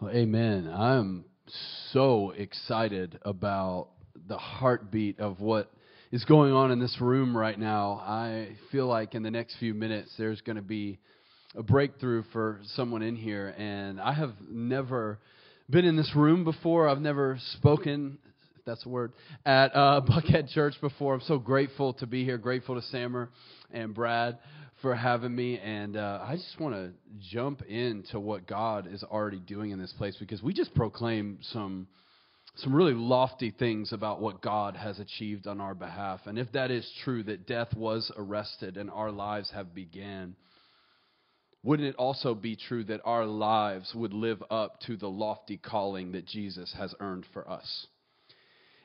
Well, amen. I'm so excited about the heartbeat of what is going on in this room right now. I feel like in the next few minutes there's going to be a breakthrough for someone in here. And I have never been in this room before, I've never spoken. if That's a word at uh, Buckhead Church before. I'm so grateful to be here. Grateful to Sammer and Brad for having me. And uh, I just want to jump into what God is already doing in this place because we just proclaim some some really lofty things about what God has achieved on our behalf. And if that is true, that death was arrested and our lives have began, wouldn't it also be true that our lives would live up to the lofty calling that Jesus has earned for us?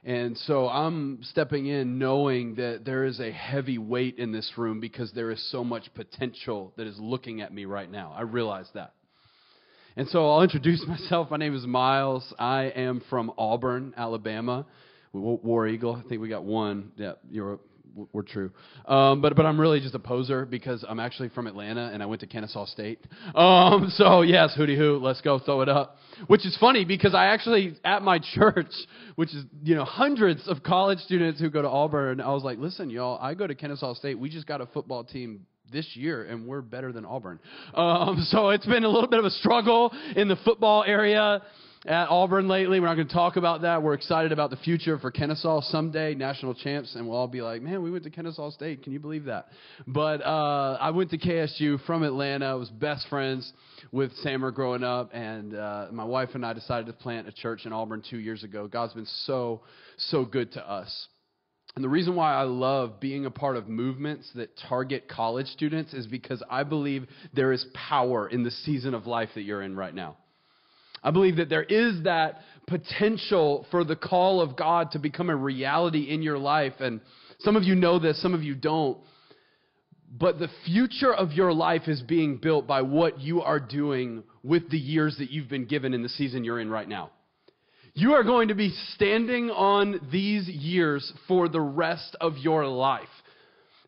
And so I'm stepping in knowing that there is a heavy weight in this room because there is so much potential that is looking at me right now. I realize that. And so I'll introduce myself. My name is Miles. I am from Auburn, Alabama. War Eagle. I think we got one. Yeah, you're we're true. Um, but but I'm really just a poser because I'm actually from Atlanta and I went to Kennesaw State. Um, so yes, hootie hoo, let's go throw it up. Which is funny because I actually at my church, which is you know hundreds of college students who go to Auburn, I was like, listen, y'all, I go to Kennesaw State. We just got a football team this year, and we're better than Auburn. Um, so it's been a little bit of a struggle in the football area at Auburn lately. We're not going to talk about that. We're excited about the future for Kennesaw someday, national champs, and we'll all be like, man, we went to Kennesaw State. Can you believe that? But uh, I went to KSU from Atlanta. I was best friends with Sammer growing up, and uh, my wife and I decided to plant a church in Auburn two years ago. God's been so, so good to us. And the reason why I love being a part of movements that target college students is because I believe there is power in the season of life that you're in right now. I believe that there is that potential for the call of God to become a reality in your life. And some of you know this, some of you don't. But the future of your life is being built by what you are doing with the years that you've been given in the season you're in right now. You are going to be standing on these years for the rest of your life.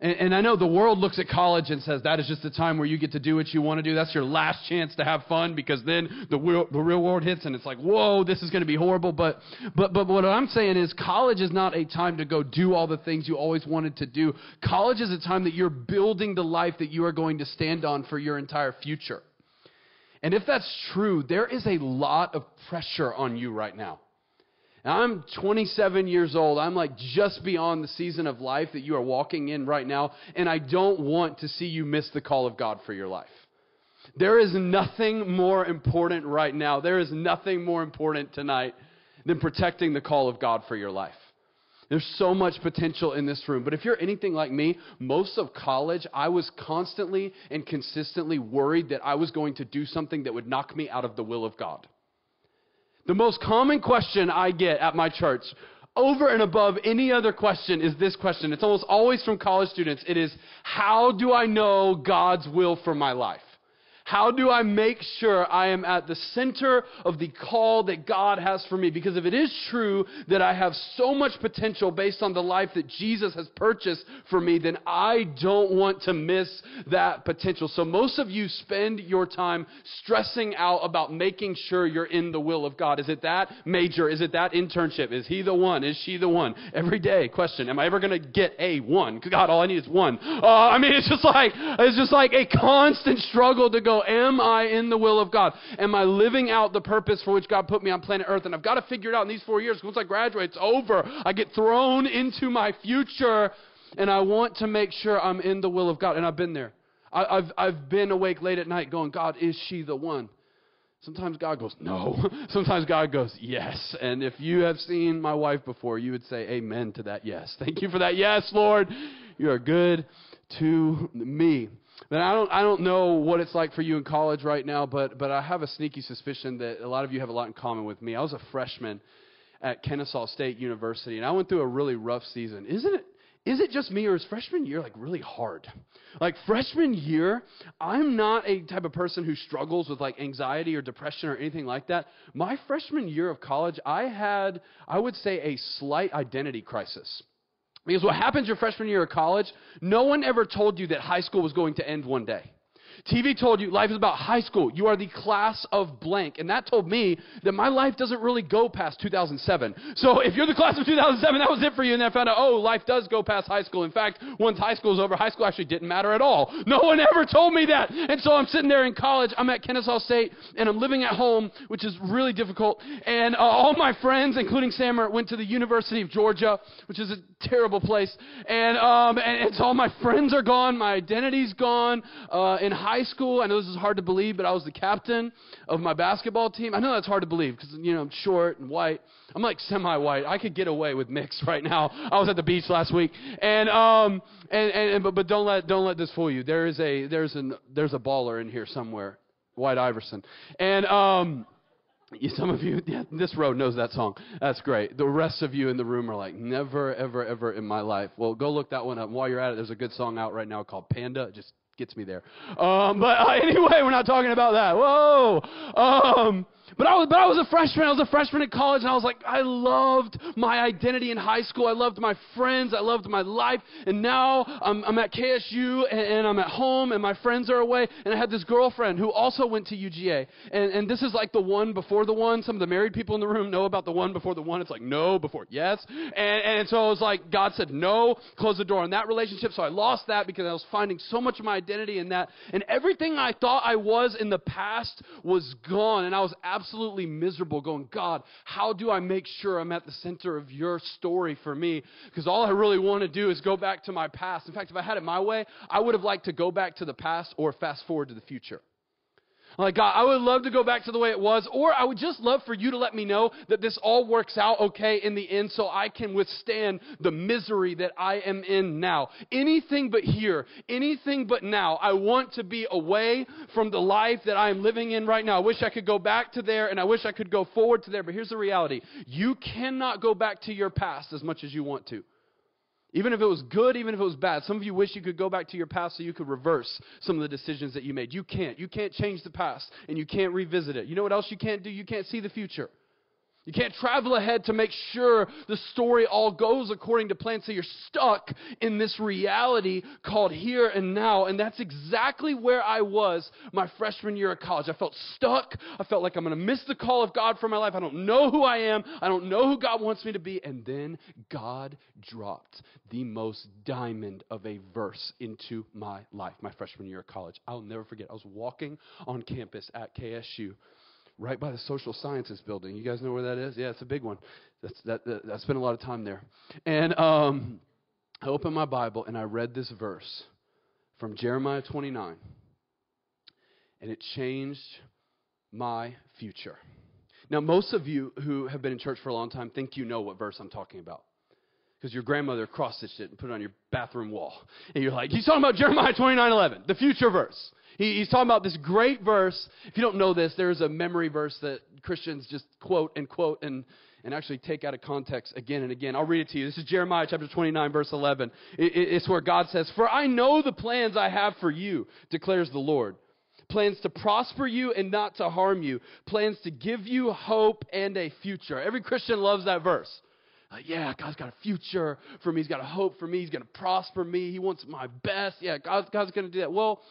And, and, I know the world looks at college and says that is just the time where you get to do what you want to do. That's your last chance to have fun because then the real, the real world hits and it's like, whoa, this is going to be horrible. But, but, but what I'm saying is college is not a time to go do all the things you always wanted to do. College is a time that you're building the life that you are going to stand on for your entire future. And if that's true, there is a lot of pressure on you right now. Now, I'm 27 years old. I'm like just beyond the season of life that you are walking in right now, and I don't want to see you miss the call of God for your life. There is nothing more important right now. There is nothing more important tonight than protecting the call of God for your life. There's so much potential in this room. But if you're anything like me, most of college, I was constantly and consistently worried that I was going to do something that would knock me out of the will of God. The most common question I get at my church, over and above any other question, is this question. It's almost always from college students. It is, How do I know God's will for my life? How do I make sure I am at the center of the call that God has for me? Because if it is true that I have so much potential based on the life that Jesus has purchased for me, then I don't want to miss that potential. So most of you spend your time stressing out about making sure you're in the will of God. Is it that major? Is it that internship? Is he the one? Is she the one? Every day, question, am I ever going to get a one? God, all I need is one. Uh, I mean, it's just like, it's just like a constant struggle to go, Am I in the will of God? Am I living out the purpose for which God put me on planet Earth? And I've got to figure it out in these four years. Once I graduate, it's over. I get thrown into my future, and I want to make sure I'm in the will of God. And I've been there. I, have I've been awake late at night going, God, is she the one? Sometimes God goes, no. Sometimes God goes, yes. And if you have seen my wife before, you would say amen to that yes. Thank you for that yes, Lord. You are good to me. And I don't, I don't know what it's like for you in college right now, but, but I have a sneaky suspicion that a lot of you have a lot in common with me. I was a freshman at Kennesaw State University, and I went through a really rough season. Isn't it? Is it just me, or is freshman year like really hard? Like freshman year, I'm not a type of person who struggles with like anxiety or depression or anything like that. My freshman year of college, I had, I would say, a slight identity crisis. Because what happens your freshman year of college, no one ever told you that high school was going to end one day. TV told you life is about high school. You are the class of blank. And that told me that my life doesn't really go past 2007. So if you're the class of 2007, that was it for you. And then I found out, oh, life does go past high school. In fact, once high school is over, high school actually didn't matter at all. No one ever told me that. And so I'm sitting there in college. I'm at Kennesaw State and I'm living at home, which is really difficult. And uh, all my friends, including Sammer, went to the University of Georgia, which is a terrible place. And, um, and, and so all my friends are gone. My identity's gone. Uh, in high school, I know this is hard to believe, but I was the captain of my basketball team. I know that's hard to believe because, you know, I'm short and white. I'm like semi-white. I could get away with mix right now. I was at the beach last week, and um, and, and but, but don't let don't let this fool you. There is a there's an there's a baller in here somewhere, White Iverson, and um. Some of you, yeah, this road knows that song. That's great. The rest of you in the room are like, never, ever, ever in my life. Well, go look that one up. And while you're at it, there's a good song out right now called Panda. Just gets me there. Um, but uh, anyway, we're not talking about that. Whoa. Um, but I was, but I was a freshman. I was a freshman in college, and I was like, I loved my identity in high school. I loved my friends. I loved my life. And now I'm, I'm at KSU, and, and, I'm at home, and my friends are away. And I had this girlfriend who also went to UGA. And, and this is like the one before the one. Some of the married people in the room know about the one before the one. It's like no before yes. And, and so I was like, God said no, close the door on that relationship. So I lost that because I was finding so much of my identity in that. And everything I thought I was in the past was gone. And I was absolutely miserable, going, God, how do I make sure I'm at the center of your story for me? Because all I really want to do is go back to my past. In fact, if I had it my way, I would have liked to go back to the past or fast forward to the future. Like, God, I would love to go back to the way it was, or I would just love for you to let me know that this all works out okay in the end so I can withstand the misery that I am in now. Anything but here, anything but now. I want to be away from the life that I am living in right now. I wish I could go back to there, and I wish I could go forward to there, but here's the reality you cannot go back to your past as much as you want to. Even if it was good, even if it was bad. Some of you wish you could go back to your past so you could reverse some of the decisions that you made. You can't. You can't change the past, and you can't revisit it. You know what else you can't do? You can't see the future. You can't travel ahead to make sure the story all goes according to plan. So you're stuck in this reality called here and now. And that's exactly where I was my freshman year of college. I felt stuck. I felt like I'm going to miss the call of God for my life. I don't know who I am. I don't know who God wants me to be. And then God dropped the most diamond of a verse into my life, my freshman year of college. I'll never forget. I was walking on campus at KSU right by the social sciences building. You guys know where that is? Yeah, it's a big one. That's, that, that, I spent a lot of time there. And um, I opened my Bible and I read this verse from Jeremiah 29. And it changed my future. Now, most of you who have been in church for a long time think you know what verse I'm talking about. Because your grandmother cross stitched it and put it on your bathroom wall. And you're like, he's talking about Jeremiah 29 11, the future verse. He, he's talking about this great verse. If you don't know this, there's a memory verse that Christians just quote and quote and, and actually take out of context again and again. I'll read it to you. This is Jeremiah chapter 29, verse 11. It, it, it's where God says, For I know the plans I have for you, declares the Lord. Plans to prosper you and not to harm you. Plans to give you hope and a future. Every Christian loves that verse. Yeah, God's got a future for me. He's got a hope for me. He's going to prosper me. He wants my best. Yeah, God's, going to do that. Well,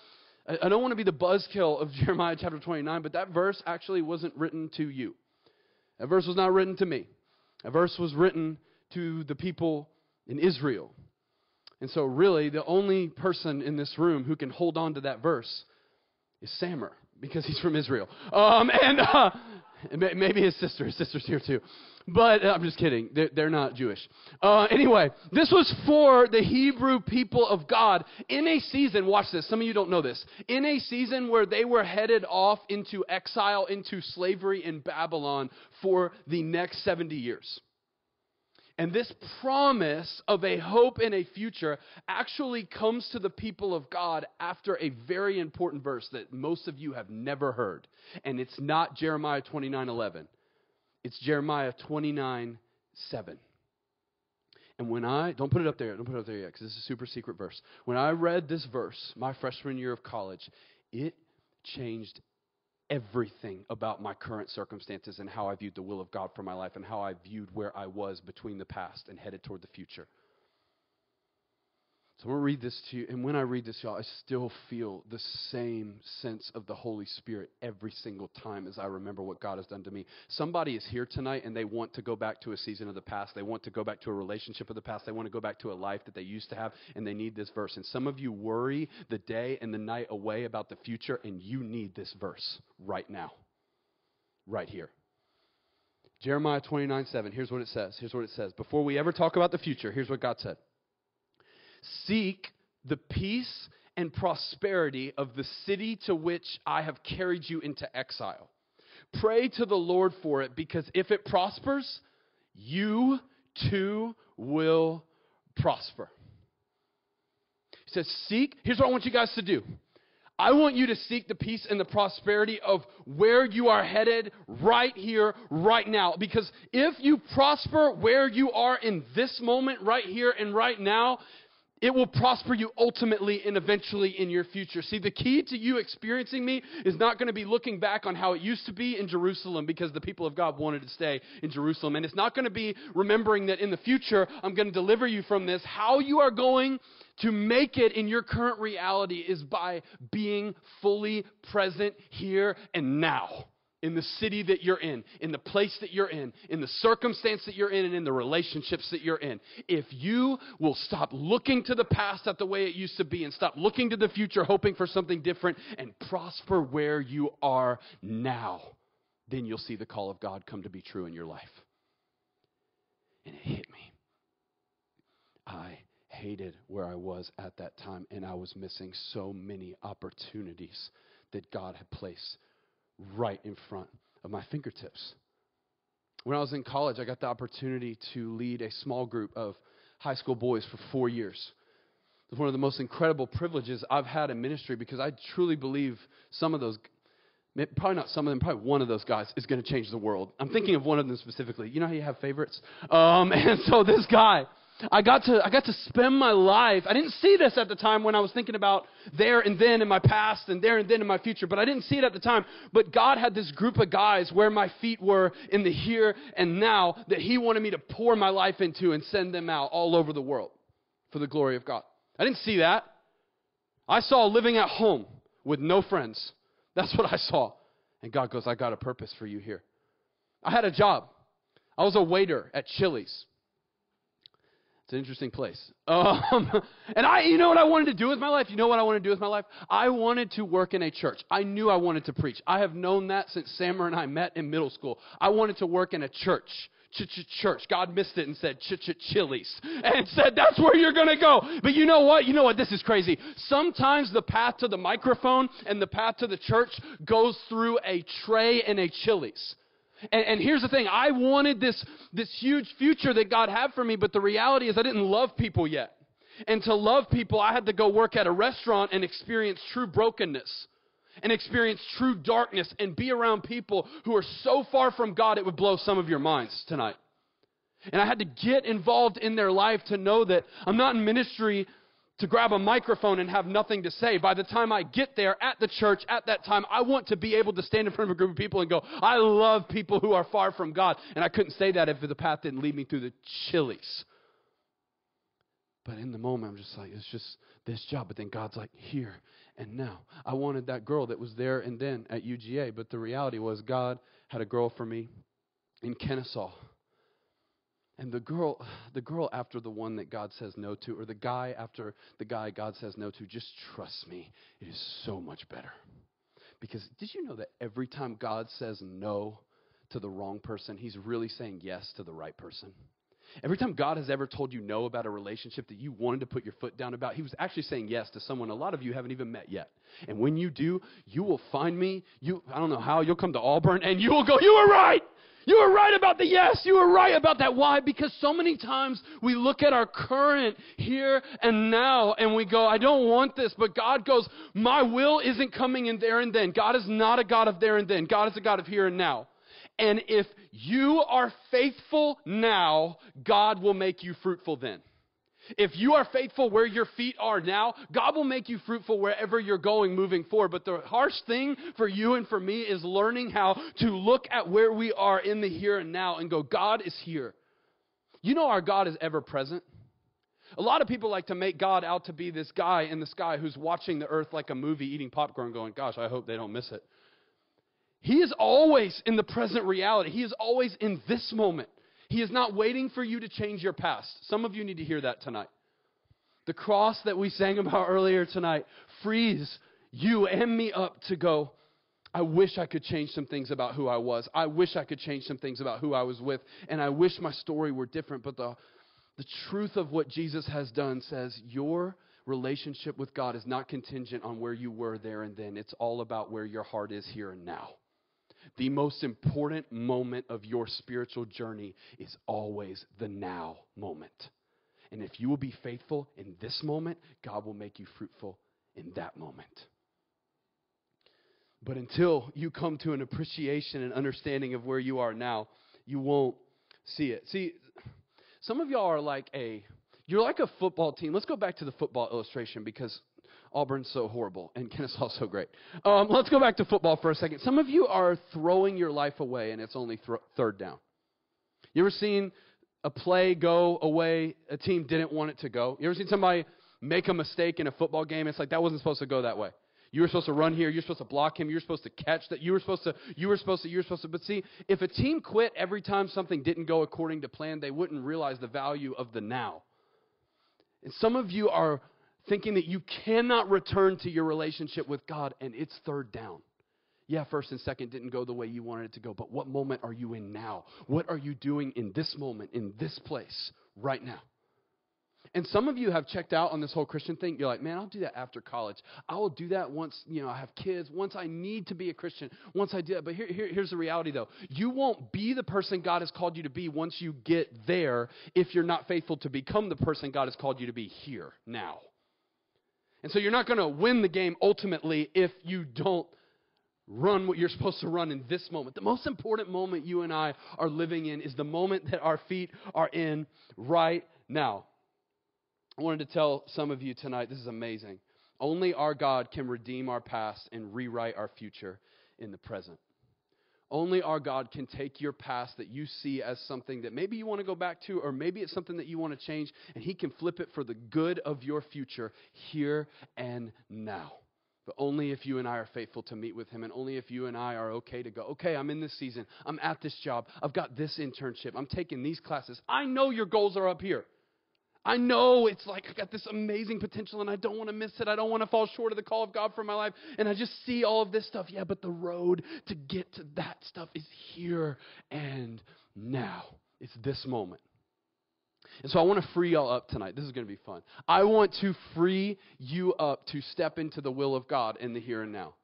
I don't want to be the buzzkill of Jeremiah chapter 29, but that verse actually wasn't written to you. That verse was not written to me. That verse was written to the people in Israel. And so, really, the only person in this room who can hold on to that verse is Sammer, because he's from Israel. Um, and uh, maybe his sister. His sister's here too. But uh, I'm just kidding. They're, they're not Jewish. Uh, anyway, this was for the Hebrew people of God in a season, watch this, some of you don't know this, in a season where they were headed off into exile, into slavery in Babylon for the next 70 years. And this promise of a hope and a future actually comes to the people of God after a very important verse that most of you have never heard. And it's not Jeremiah 29 11. It's Jeremiah 29 7. And when I, don't put it up there, don't put it up there yet, because this is a super secret verse. When I read this verse, my freshman year of college, it changed everything about my current circumstances and how I viewed the will of God for my life and how I viewed where I was between the past and headed toward the future. So I'm going to read this to you. And when I read this, y'all, I still feel the same sense of the Holy Spirit every single time as I remember what God has done to me. Somebody is here tonight and they want to go back to a season of the past. They want to go back to a relationship of the past. They want to go back to a life that they used to have, and they need this verse. And some of you worry the day and the night away about the future, and you need this verse right now, right here. Jeremiah 29 7. Here's what it says. Here's what it says. Before we ever talk about the future, here's what God said. Seek the peace and prosperity of the city to which I have carried you into exile. Pray to the Lord for it, because if it prospers, you too will prosper. He says, Seek. Here's what I want you guys to do. I want you to seek the peace and the prosperity of where you are headed right here, right now. Because if you prosper where you are in this moment, right here and right now, it will prosper you ultimately and eventually in your future. See, the key to you experiencing me is not going to be looking back on how it used to be in Jerusalem because the people of God wanted to stay in Jerusalem. And it's not going to be remembering that in the future I'm going to deliver you from this. How you are going to make it in your current reality is by being fully present here and now in the city that you're in, in the place that you're in, in the circumstance that you're in, and in the relationships that you're in. If you will stop looking to the past at the way it used to be and stop looking to the future hoping for something different and prosper where you are now, then you'll see the call of God come to be true in your life. And it hit me. I hated where I was at that time, and I was missing so many opportunities that God had placed right in front of my fingertips. When I was in college, I got the opportunity to lead a small group of high school boys for four years. It was one of the most incredible privileges I've had in ministry because I truly believe some of those, probably not some of them, probably one of those guys is going to change the world. I'm thinking of one of them specifically. You know how you have favorites? Um, and so this guy, I got to I got to spend my life. I didn't see this at the time when I was thinking about there and then in my past and there and then in my future, but I didn't see it at the time. But God had this group of guys where my feet were in the here and now that he wanted me to pour my life into and send them out all over the world for the glory of God. I didn't see that. I saw living at home with no friends. That's what I saw. And God goes, I got a purpose for you here. I had a job. I was a waiter at Chili's. It's an interesting place. Um, and I, you know what I wanted to do with my life? You know what I wanted to do with my life? I wanted to work in a church. I knew I wanted to preach. I have known that since Sammer and I met in middle school. I wanted to work in a church. Ch-ch-church. God missed it and said ch-ch-chilies and said that's where you're going to go. But you know what? You know what? This is crazy. Sometimes the path to the microphone and the path to the church goes through a tray and a Chili's. And, and, here's the thing I wanted this, this huge future that God had for me, but the reality is I didn't love people yet. And to love people, I had to go work at a restaurant and experience true brokenness and experience true darkness and be around people who are so far from God it would blow some of your minds tonight. And I had to get involved in their life to know that I'm not in ministry to grab a microphone and have nothing to say. By the time I get there at the church at that time, I want to be able to stand in front of a group of people and go, I love people who are far from God. And I couldn't say that if the path didn't lead me through the Chili's. But in the moment, I'm just like, it's just this job. But then God's like, here and now. I wanted that girl that was there and then at UGA. But the reality was, God had a girl for me in Kennesaw and the girl, the girl after the one that God says no to, or the guy after the guy God says no to, just trust me, it is so much better. Because did you know that every time God says no to the wrong person, he's really saying yes to the right person? Every time God has ever told you no about a relationship that you wanted to put your foot down about, He was actually saying yes to someone a lot of you haven't even met yet. And when you do, you will find me. You, I don't know how, you'll come to Auburn and you will go, You were right! You were right about the yes. You were right about that. Why? Because so many times we look at our current here and now and we go, I don't want this. But God goes, My will isn't coming in there and then. God is not a God of there and then. God is a God of here and now. And if you are faithful now, God will make you fruitful then. If you are faithful where your feet are now, God will make you fruitful wherever you're going moving forward. But the harsh thing for you and for me is learning how to look at where we are in the here and now and go, God is here. You know our God is ever present. A lot of people like to make God out to be this guy in the sky who's watching the earth like a movie, eating popcorn, going, Gosh, I hope they don't miss it. He is always in the present reality, He is always in this moment. He is not waiting for you to change your past. Some of you need to hear that tonight. The cross that we sang about earlier tonight frees you and me up to go, I wish I could change some things about who I was. I wish I could change some things about who I was with. And I wish my story were different. But the, the truth of what Jesus has done says your relationship with God is not contingent on where you were there and then. It's all about where your heart is here and now. The most important moment of your spiritual journey is always the now moment. And if you will be faithful in this moment, God will make you fruitful in that moment. But until you come to an appreciation and understanding of where you are now, you won't see it. See, some of y'all are like a you're like a football team. Let's go back to the football illustration because Auburn's so horrible and Kennesaw's so great. Um, let's go back to football for a second. Some of you are throwing your life away and it's only th- third down. You ever seen a play go away a team didn't want it to go? You ever seen somebody make a mistake in a football game? It's like that wasn't supposed to go that way. You were supposed to run here. You're supposed to block him. You're supposed to catch that. You were supposed to. You were supposed to. You were supposed to. But see, if a team quit every time something didn't go according to plan, they wouldn't realize the value of the now. And some of you are thinking that you cannot return to your relationship with God, and it's third down. Yeah, first and second didn't go the way you wanted it to go, but what moment are you in now? What are you doing in this moment, in this place, right now? And some of you have checked out on this whole Christian thing. You're like, man, I'll do that after college. I will do that once, you know, I have kids, once I need to be a Christian, once I do that. But here, here, here's the reality, though. You won't be the person God has called you to be once you get there if you're not faithful to become the person God has called you to be here, now. And so you're not going to win the game ultimately if you don't run what you're supposed to run in this moment. The most important moment you and I are living in is the moment that our feet are in right now. I wanted to tell some of you tonight this is amazing. Only our God can redeem our past and rewrite our future in the present. Only our God can take your past that you see as something that maybe you want to go back to, or maybe it's something that you want to change, and He can flip it for the good of your future here and now. But only if you and I are faithful to meet with Him, and only if you and I are okay to go, okay, I'm in this season, I'm at this job, I've got this internship, I'm taking these classes. I know your goals are up here. I know it's like I got this amazing potential and I don't want to miss it. I don't want to fall short of the call of God for my life. And I just see all of this stuff. Yeah, but the road to get to that stuff is here and now. It's this moment. And so I want to free y'all up tonight. This is going to be fun. I want to free you up to step into the will of God in the here and now.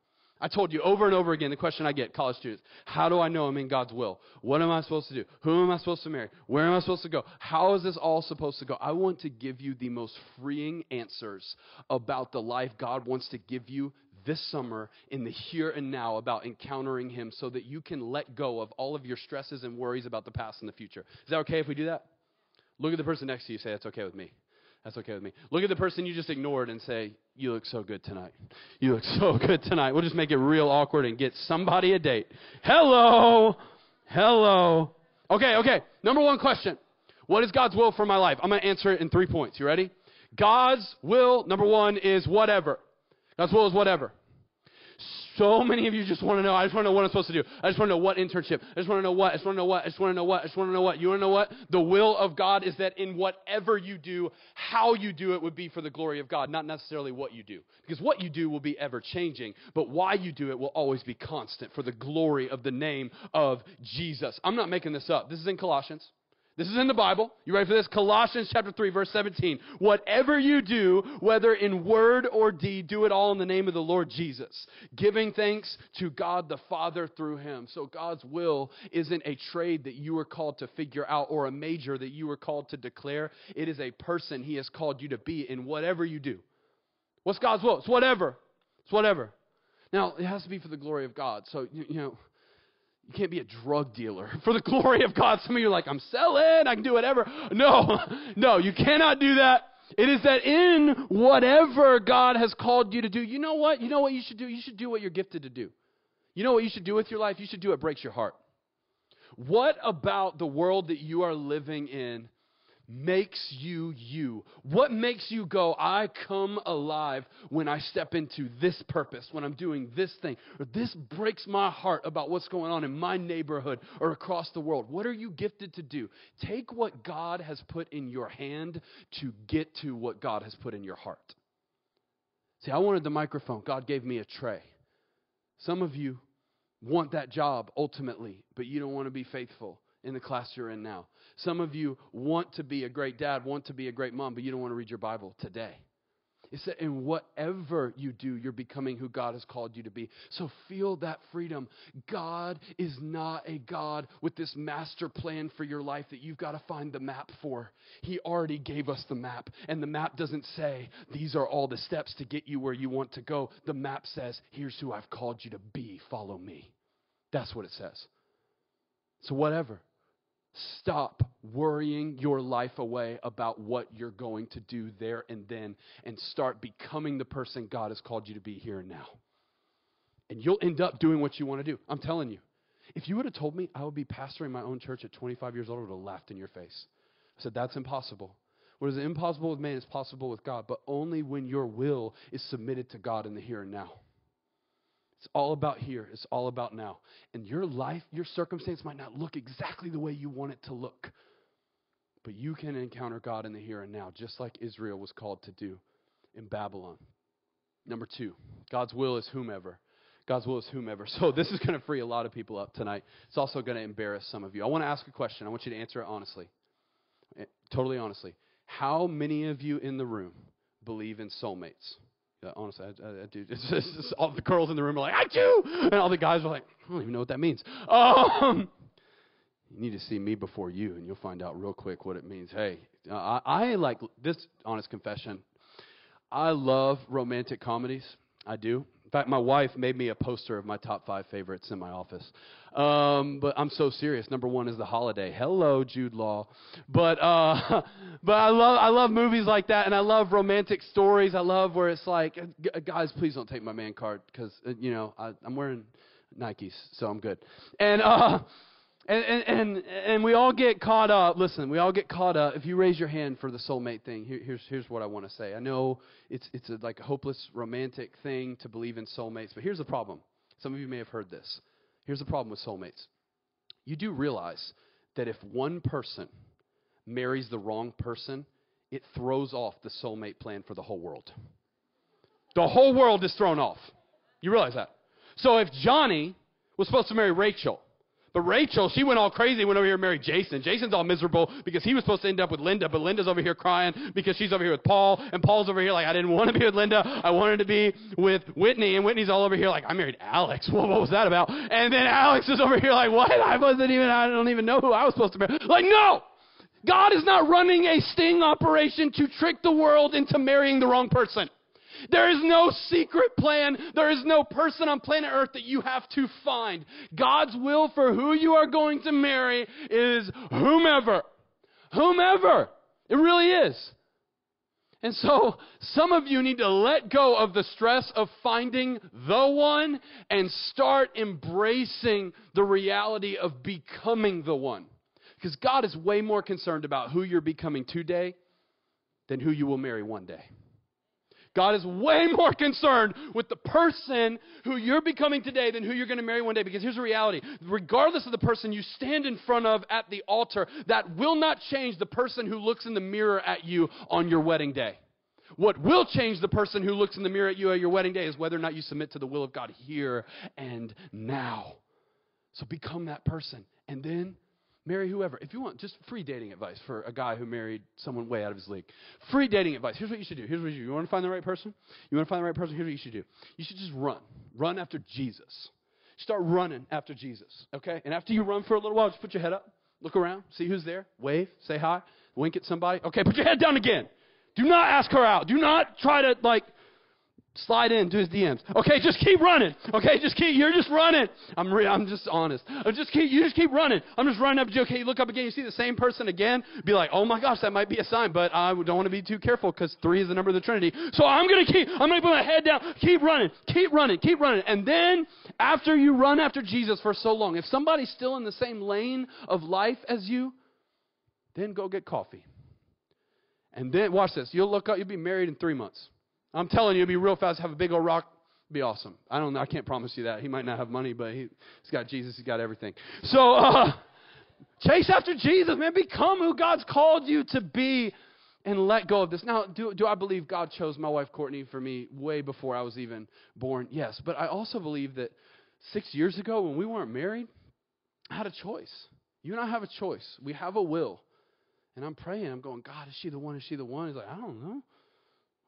I told you over and over again the question I get, college students How do I know I'm in God's will? What am I supposed to do? Who am I supposed to marry? Where am I supposed to go? How is this all supposed to go? I want to give you the most freeing answers about the life God wants to give you this summer in the here and now about encountering Him so that you can let go of all of your stresses and worries about the past and the future. Is that okay if we do that? Look at the person next to you, say, That's okay with me. That's okay with me. Look at the person you just ignored and say, You look so good tonight. You look so good tonight. We'll just make it real awkward and get somebody a date. Hello. Hello. Okay, okay. Number one question What is God's will for my life? I'm going to answer it in three points. You ready? God's will, number one, is whatever. God's will is whatever. So many of you just want to know. I just want to know what I'm supposed to do. I just want to know what internship. I just want to know what. I just want to know what. I just want to know what. I just want to know what. You want to know what? The will of God is that in whatever you do, how you do it would be for the glory of God, not necessarily what you do. Because what you do will be ever changing, but why you do it will always be constant for the glory of the name of Jesus. I'm not making this up. This is in Colossians. This is in the Bible. You ready for this? Colossians chapter 3 verse 17. Whatever you do, whether in word or deed, do it all in the name of the Lord Jesus, giving thanks to God the Father through him. So God's will isn't a trade that you are called to figure out or a major that you are called to declare. It is a person he has called you to be in whatever you do. What's God's will? It's whatever. It's whatever. Now, it has to be for the glory of God. So, you know, you can't be a drug dealer for the glory of God. Some of you are like, I'm selling, I can do whatever. No, no, you cannot do that. It is that in whatever God has called you to do, you know what? You know what you should do? You should do what you're gifted to do. You know what you should do with your life? You should do what breaks your heart. What about the world that you are living in makes you you? What makes you go, I come alive when I step into this purpose, when I'm doing this thing, or this breaks my heart about what's going on in my neighborhood or across the world? What are you gifted to do? Take what God has put in your hand to get to what God has put in your heart. See, I wanted the microphone. God gave me a tray. Some of you want that job ultimately, but you don't want to be faithful in the class you're in now. Some of you want to be a great dad, want to be a great mom, but you don't want to read your Bible today. It's that in whatever you do, you're becoming who God has called you to be. So feel that freedom. God is not a God with this master plan for your life that you've got to find the map for. He already gave us the map. And the map doesn't say, these are all the steps to get you where you want to go. The map says, here's who I've called you to be. Follow me. That's what it says. So, whatever. Stop worrying your life away about what you're going to do there and then and start becoming the person God has called you to be here and now. And you'll end up doing what you want to do. I'm telling you. If you would have told me I would be pastoring my own church at 25 years old, I would have laughed in your face. I said, That's impossible. What is impossible with man is possible with God, but only when your will is submitted to God in the here and now. It's all about here. It's all about now. And your life, your circumstance might not look exactly the way you want it to look. But you can encounter God in the here and now, just like Israel was called to do in Babylon. Number two, God's will is whomever. God's will is whomever. So this is going to free a lot of people up tonight. It's also going to embarrass some of you. I want to ask a question. I want you to answer it honestly. Eh, totally honestly. How many of you in the room believe in soulmates? Yeah, honestly, I, I, I do. It's just, it's all the girls in the room are like, I do, and all the guys are like, I don't even know what that means. Um, you need to see me before you, and you'll find out real quick what it means. Hey, I, I like this honest confession. I love romantic comedies. I do. In fact, my wife made me a poster of my top five favorites in my office. Um, but I'm so serious. Number one is The Holiday. Hello, Jude Law. But uh, but I love I love movies like that, and I love romantic stories. I love where it's like, guys, please don't take my man card because uh, you know I, I'm wearing Nikes, so I'm good. And uh, and, and, and, and we all get caught up. Listen, we all get caught up. If you raise your hand for the soulmate thing, here, here's, here's what I want to say. I know it's, it's a, like a hopeless romantic thing to believe in soulmates, but here's the problem. Some of you may have heard this. Here's the problem with soulmates. You do realize that if one person marries the wrong person, it throws off the soulmate plan for the whole world. The whole world is thrown off. You realize that? So if Johnny was supposed to marry Rachel, but Rachel, she went all crazy, went over here and married Jason. Jason's all miserable because he was supposed to end up with Linda, but Linda's over here crying because she's over here with Paul, and Paul's over here like, I didn't want to be with Linda. I wanted to be with Whitney, and Whitney's all over here like, I married Alex. What, what was that about? And then Alex is over here like, what? I wasn't even, I don't even know who I was supposed to marry. Like, no! God is not running a sting operation to trick the world into marrying the wrong person. There is no secret plan. There is no person on planet Earth that you have to find. God's will for who you are going to marry is whomever. Whomever. It really is. And so, some of you need to let go of the stress of finding the one and start embracing the reality of becoming the one. Because God is way more concerned about who you're becoming today than who you will marry one day. God is way more concerned with the person who you're becoming today than who you're going to marry one day. Because here's the reality regardless of the person you stand in front of at the altar, that will not change the person who looks in the mirror at you on your wedding day. What will change the person who looks in the mirror at you at your wedding day is whether or not you submit to the will of God here and now. So become that person. And then Marry whoever. If you want just free dating advice for a guy who married someone way out of his league. Free dating advice. Here's what you should do. Here's what you do. You want to find the right person? You want to find the right person? Here's what you should do. You should just run. Run after Jesus. Start running after Jesus. Okay? And after you run for a little while, just put your head up. Look around. See who's there. Wave. Say hi. Wink at somebody. Okay, put your head down again. Do not ask her out. Do not try to like Slide in to his DMs. Okay, just keep running. Okay, just keep. You're just running. I'm. Re- I'm just honest. Uh, just keep. You just keep running. I'm just running up to you. Okay, you look up again. You see the same person again. Be like, oh my gosh, that might be a sign. But I don't want to be too careful because three is the number of the Trinity. So I'm gonna keep. I'm gonna put my head down. Keep running. Keep running. Keep running. And then after you run after Jesus for so long, if somebody's still in the same lane of life as you, then go get coffee. And then, watch this. You'll look up, you'll be married in three months. I'm telling you, it'll be real fast. Have a big old rock. Be awesome. I don't. I can't promise you that. He might not have money, but he, has got Jesus. He's got everything. So, uh, chase after Jesus, man. Become who God's called you to be and let go of this. Now, do, do I believe God chose my wife Courtney for me way before I was even born? Yes. But I also believe that six years ago when we weren't married, I had a choice. You and I have a choice. We have a will. And I'm praying. I'm going, God, is she the one? Is she the one? He's like, I don't know.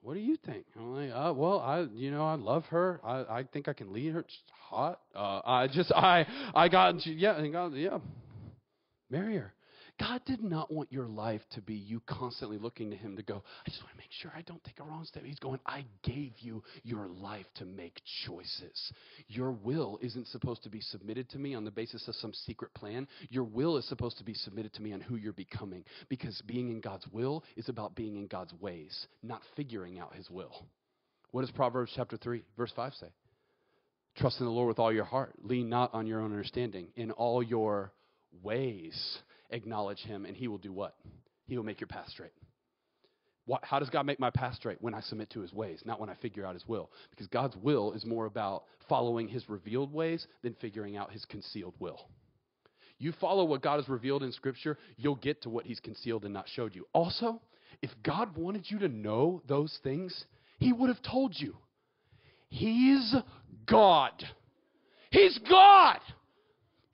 What do you think? I'm like, uh, well, I, you know, I love her. I, I think I can lead her. She's hot. Uh, I just, I, I got, yeah, and God, yeah, marry her. God did not want your life to be you constantly looking to Him to go, I just want to make sure I don't take a wrong step. He's going, I gave you your life to make choices. Your will isn't supposed to be submitted to me on the basis of some secret plan. Your will is supposed to be submitted to me on who you're becoming because being in God's will is about being in God's ways, not figuring out His will. What does Proverbs chapter 3, verse 5 say? Trust in the Lord with all your heart. Lean not on your own understanding. In all your ways acknowledge him, and he will do what? He will make your path straight. What, how does God make my path straight? When I submit to his ways, not when I figure out his will. Because God's will is more about following his revealed ways than figuring out his concealed will. You follow what God has revealed in Scripture, you'll get to what he's concealed and not showed you. Also, if God wanted you to know those things, he would have told you. He's God. He's God.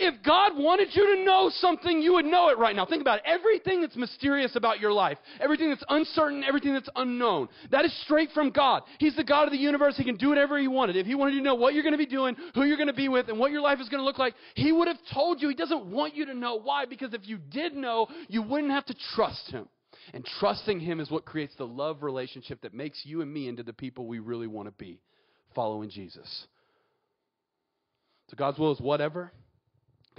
If God wanted you to know something, you would know it right now. Think about it. Everything that's mysterious about your life, everything that's uncertain, everything that's unknown, that is straight from God. He's the God of the universe. He can do whatever He wanted. If He wanted you to know what you're going to be doing, who you're going to be with, and what your life is going to look like, He would have told you. He doesn't want you to know. Why? Because if you did know, you wouldn't have to trust Him. And trusting Him is what creates the love relationship that makes you and me into the people we really want to be, following Jesus. So God's will is whatever.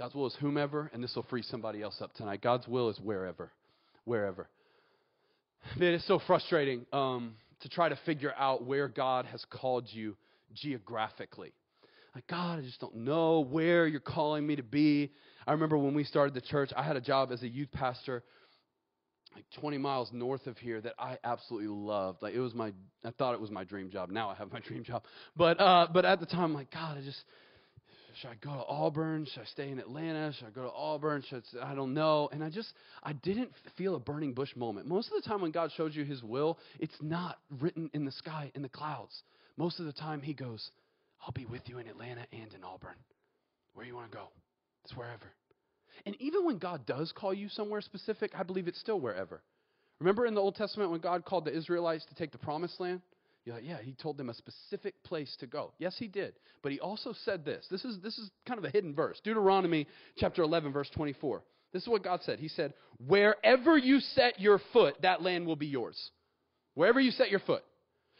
God's will is whomever, and this will free somebody else up tonight. God's will is wherever. Wherever. Man, it's so frustrating um, to try to figure out where God has called you geographically. Like, God, I just don't know where you're calling me to be. I remember when we started the church, I had a job as a youth pastor like 20 miles north of here that I absolutely loved. Like it was my, I thought it was my dream job. Now I have my dream job. But, uh, but at the time, I'm like, God, I just, should I go to Auburn? Should I stay in Atlanta? Should I go to Auburn? Should I, I don't know. And I just I didn't feel a burning bush moment. Most of the time when God shows you His will, it's not written in the sky in the clouds. Most of the time He goes, "I'll be with you in Atlanta and in Auburn. Where you want to go? It's wherever." And even when God does call you somewhere specific, I believe it's still wherever. Remember in the Old Testament when God called the Israelites to take the promised land? You're like, yeah, he told them a specific place to go. Yes, he did. But he also said this. This is, this is kind of a hidden verse. Deuteronomy chapter 11, verse 24. This is what God said. He said, Wherever you set your foot, that land will be yours. Wherever you set your foot.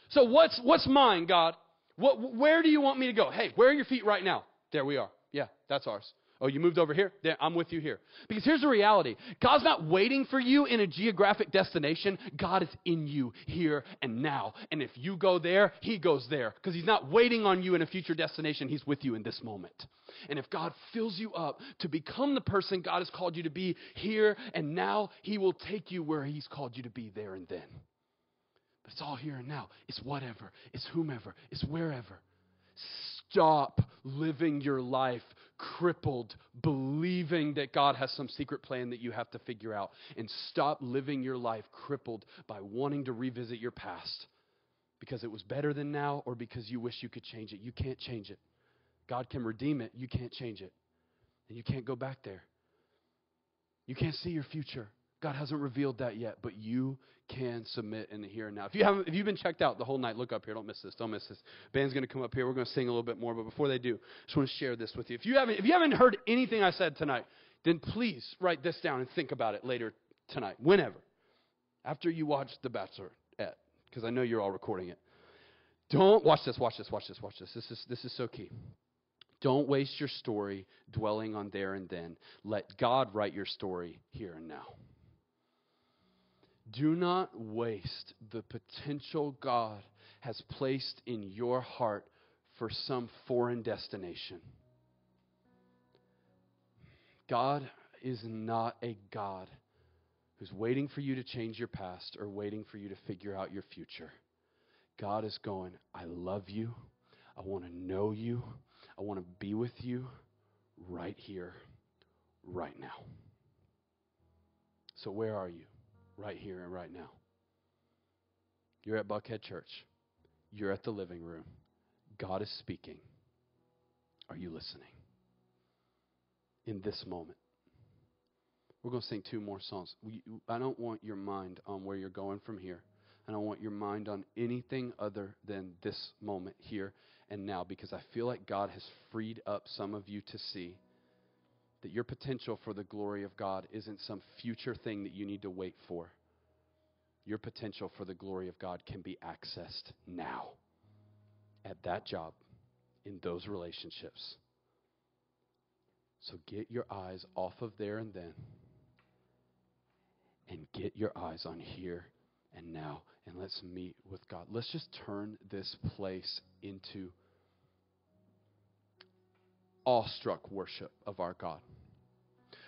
So what's, what's mine, God? What, where do you want me to go? Hey, where are your feet right now? There we are. Yeah, that's ours. Oh, you moved over here? Then I'm with you here. Because here's the reality God's not waiting for you in a geographic destination. God is in you here and now. And if you go there, He goes there. Because He's not waiting on you in a future destination. He's with you in this moment. And if God fills you up to become the person God has called you to be here and now, He will take you where He's called you to be there and then. But it's all here and now. It's whatever, it's whomever, it's wherever. Stop living your life crippled, believing that God has some secret plan that you have to figure out. And stop living your life crippled by wanting to revisit your past because it was better than now or because you wish you could change it. You can't change it. God can redeem it. You can't change it. And you can't go back there. You can't see your future. God hasn't revealed that yet, but you can submit in the here and now. If you haven't, if you've been checked out the whole night, look up here. Don't miss this. Don't miss this. Band's going to come up here. We're going to sing a little bit more, but before they do, I just want to share this with you. If you haven't, if you haven't heard anything I said tonight, then please write this down and think about it later tonight, whenever, after you watch The Bachelorette, because I know you're all recording it. Don't watch this. Watch this. Watch this. Watch this. This is this is so key. Don't waste your story dwelling on there and then. Let God write your story here and now. Do not waste the potential God has placed in your heart for some foreign destination. God is not a God who's waiting for you to change your past or waiting for you to figure out your future. God is going, I love you. I want to know you. I want to be with you right here, right now. So, where are you? Right here and right now. You're at Buckhead Church. You're at the living room. God is speaking. Are you listening? In this moment. We're going to sing two more songs. I don't want your mind on where you're going from here. I don't want your mind on anything other than this moment here and now because I feel like God has freed up some of you to see that your potential for the glory of God isn't some future thing that you need to wait for. Your potential for the glory of God can be accessed now at that job, in those relationships. So get your eyes off of there and then and get your eyes on here and now and let's meet with God. Let's just turn this place into awestruck worship of our God.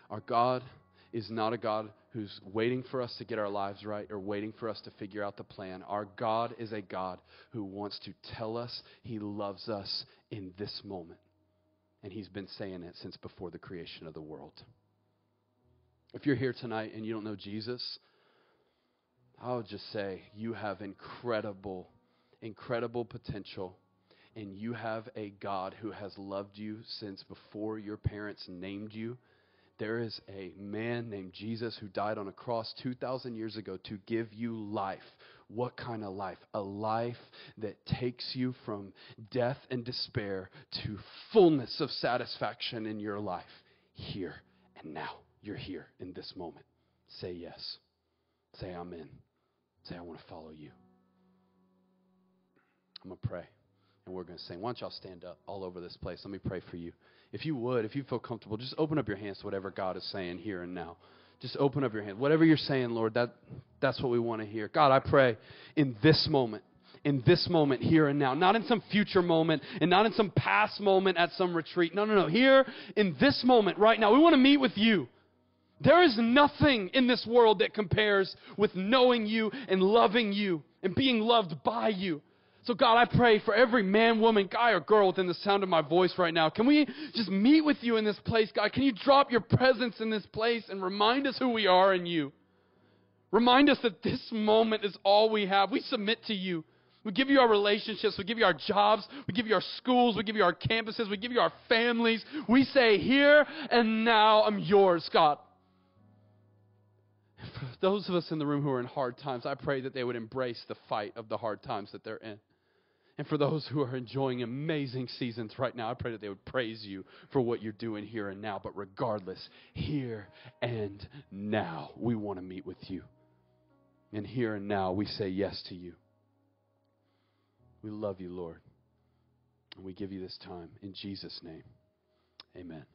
Our God is not a God who's waiting for us to get our lives right or waiting for us to figure out the plan. Our God is a God who wants to tell us he loves us in this moment. And he's been saying it since before the creation of the world. If you're here tonight and you don't know Jesus, I would just say you have incredible, incredible potential and you have a God who has loved you since before your parents named you, there is a man named Jesus who died on a cross 2,000 years ago to give you life. What kind of life? A life that takes you from death and despair to fullness of satisfaction in your life here and now. You're here in this moment. Say yes. Say amen. Say, I want to follow you. I'm going to pray and we're going to sing. Why don't y'all stand up all over this place? Let me pray for you. If you would, if you feel comfortable, just open up your hands to whatever God is saying here and now. Just open up your hands. Whatever you're saying, Lord, that, that's what we want to hear. God, I pray in this moment, in this moment, here and now, not in some future moment and not in some past moment at some retreat. No, no, no. Here in this moment, right now, we want to meet with you. There is nothing in this world that compares with knowing you and loving you and being loved by you. So, God, I pray for every man, woman, guy, or girl within the sound of my voice right now. Can we just meet with you in this place, God? Can you drop your presence in this place and remind us who we are in you? Remind us that this moment is all we have. We submit to you. We give you our relationships. We give you our jobs. We give you our schools. We give you our campuses. We give you our families. We say, Here and now, I'm yours, God. For those of us in the room who are in hard times, I pray that they would embrace the fight of the hard times that they're in. And for those who are enjoying amazing seasons right now, I pray that they would praise you for what you're doing here and now. But regardless, here and now, we want to meet with you. And here and now, we say yes to you. We love you, Lord. And we give you this time. In Jesus' name, amen.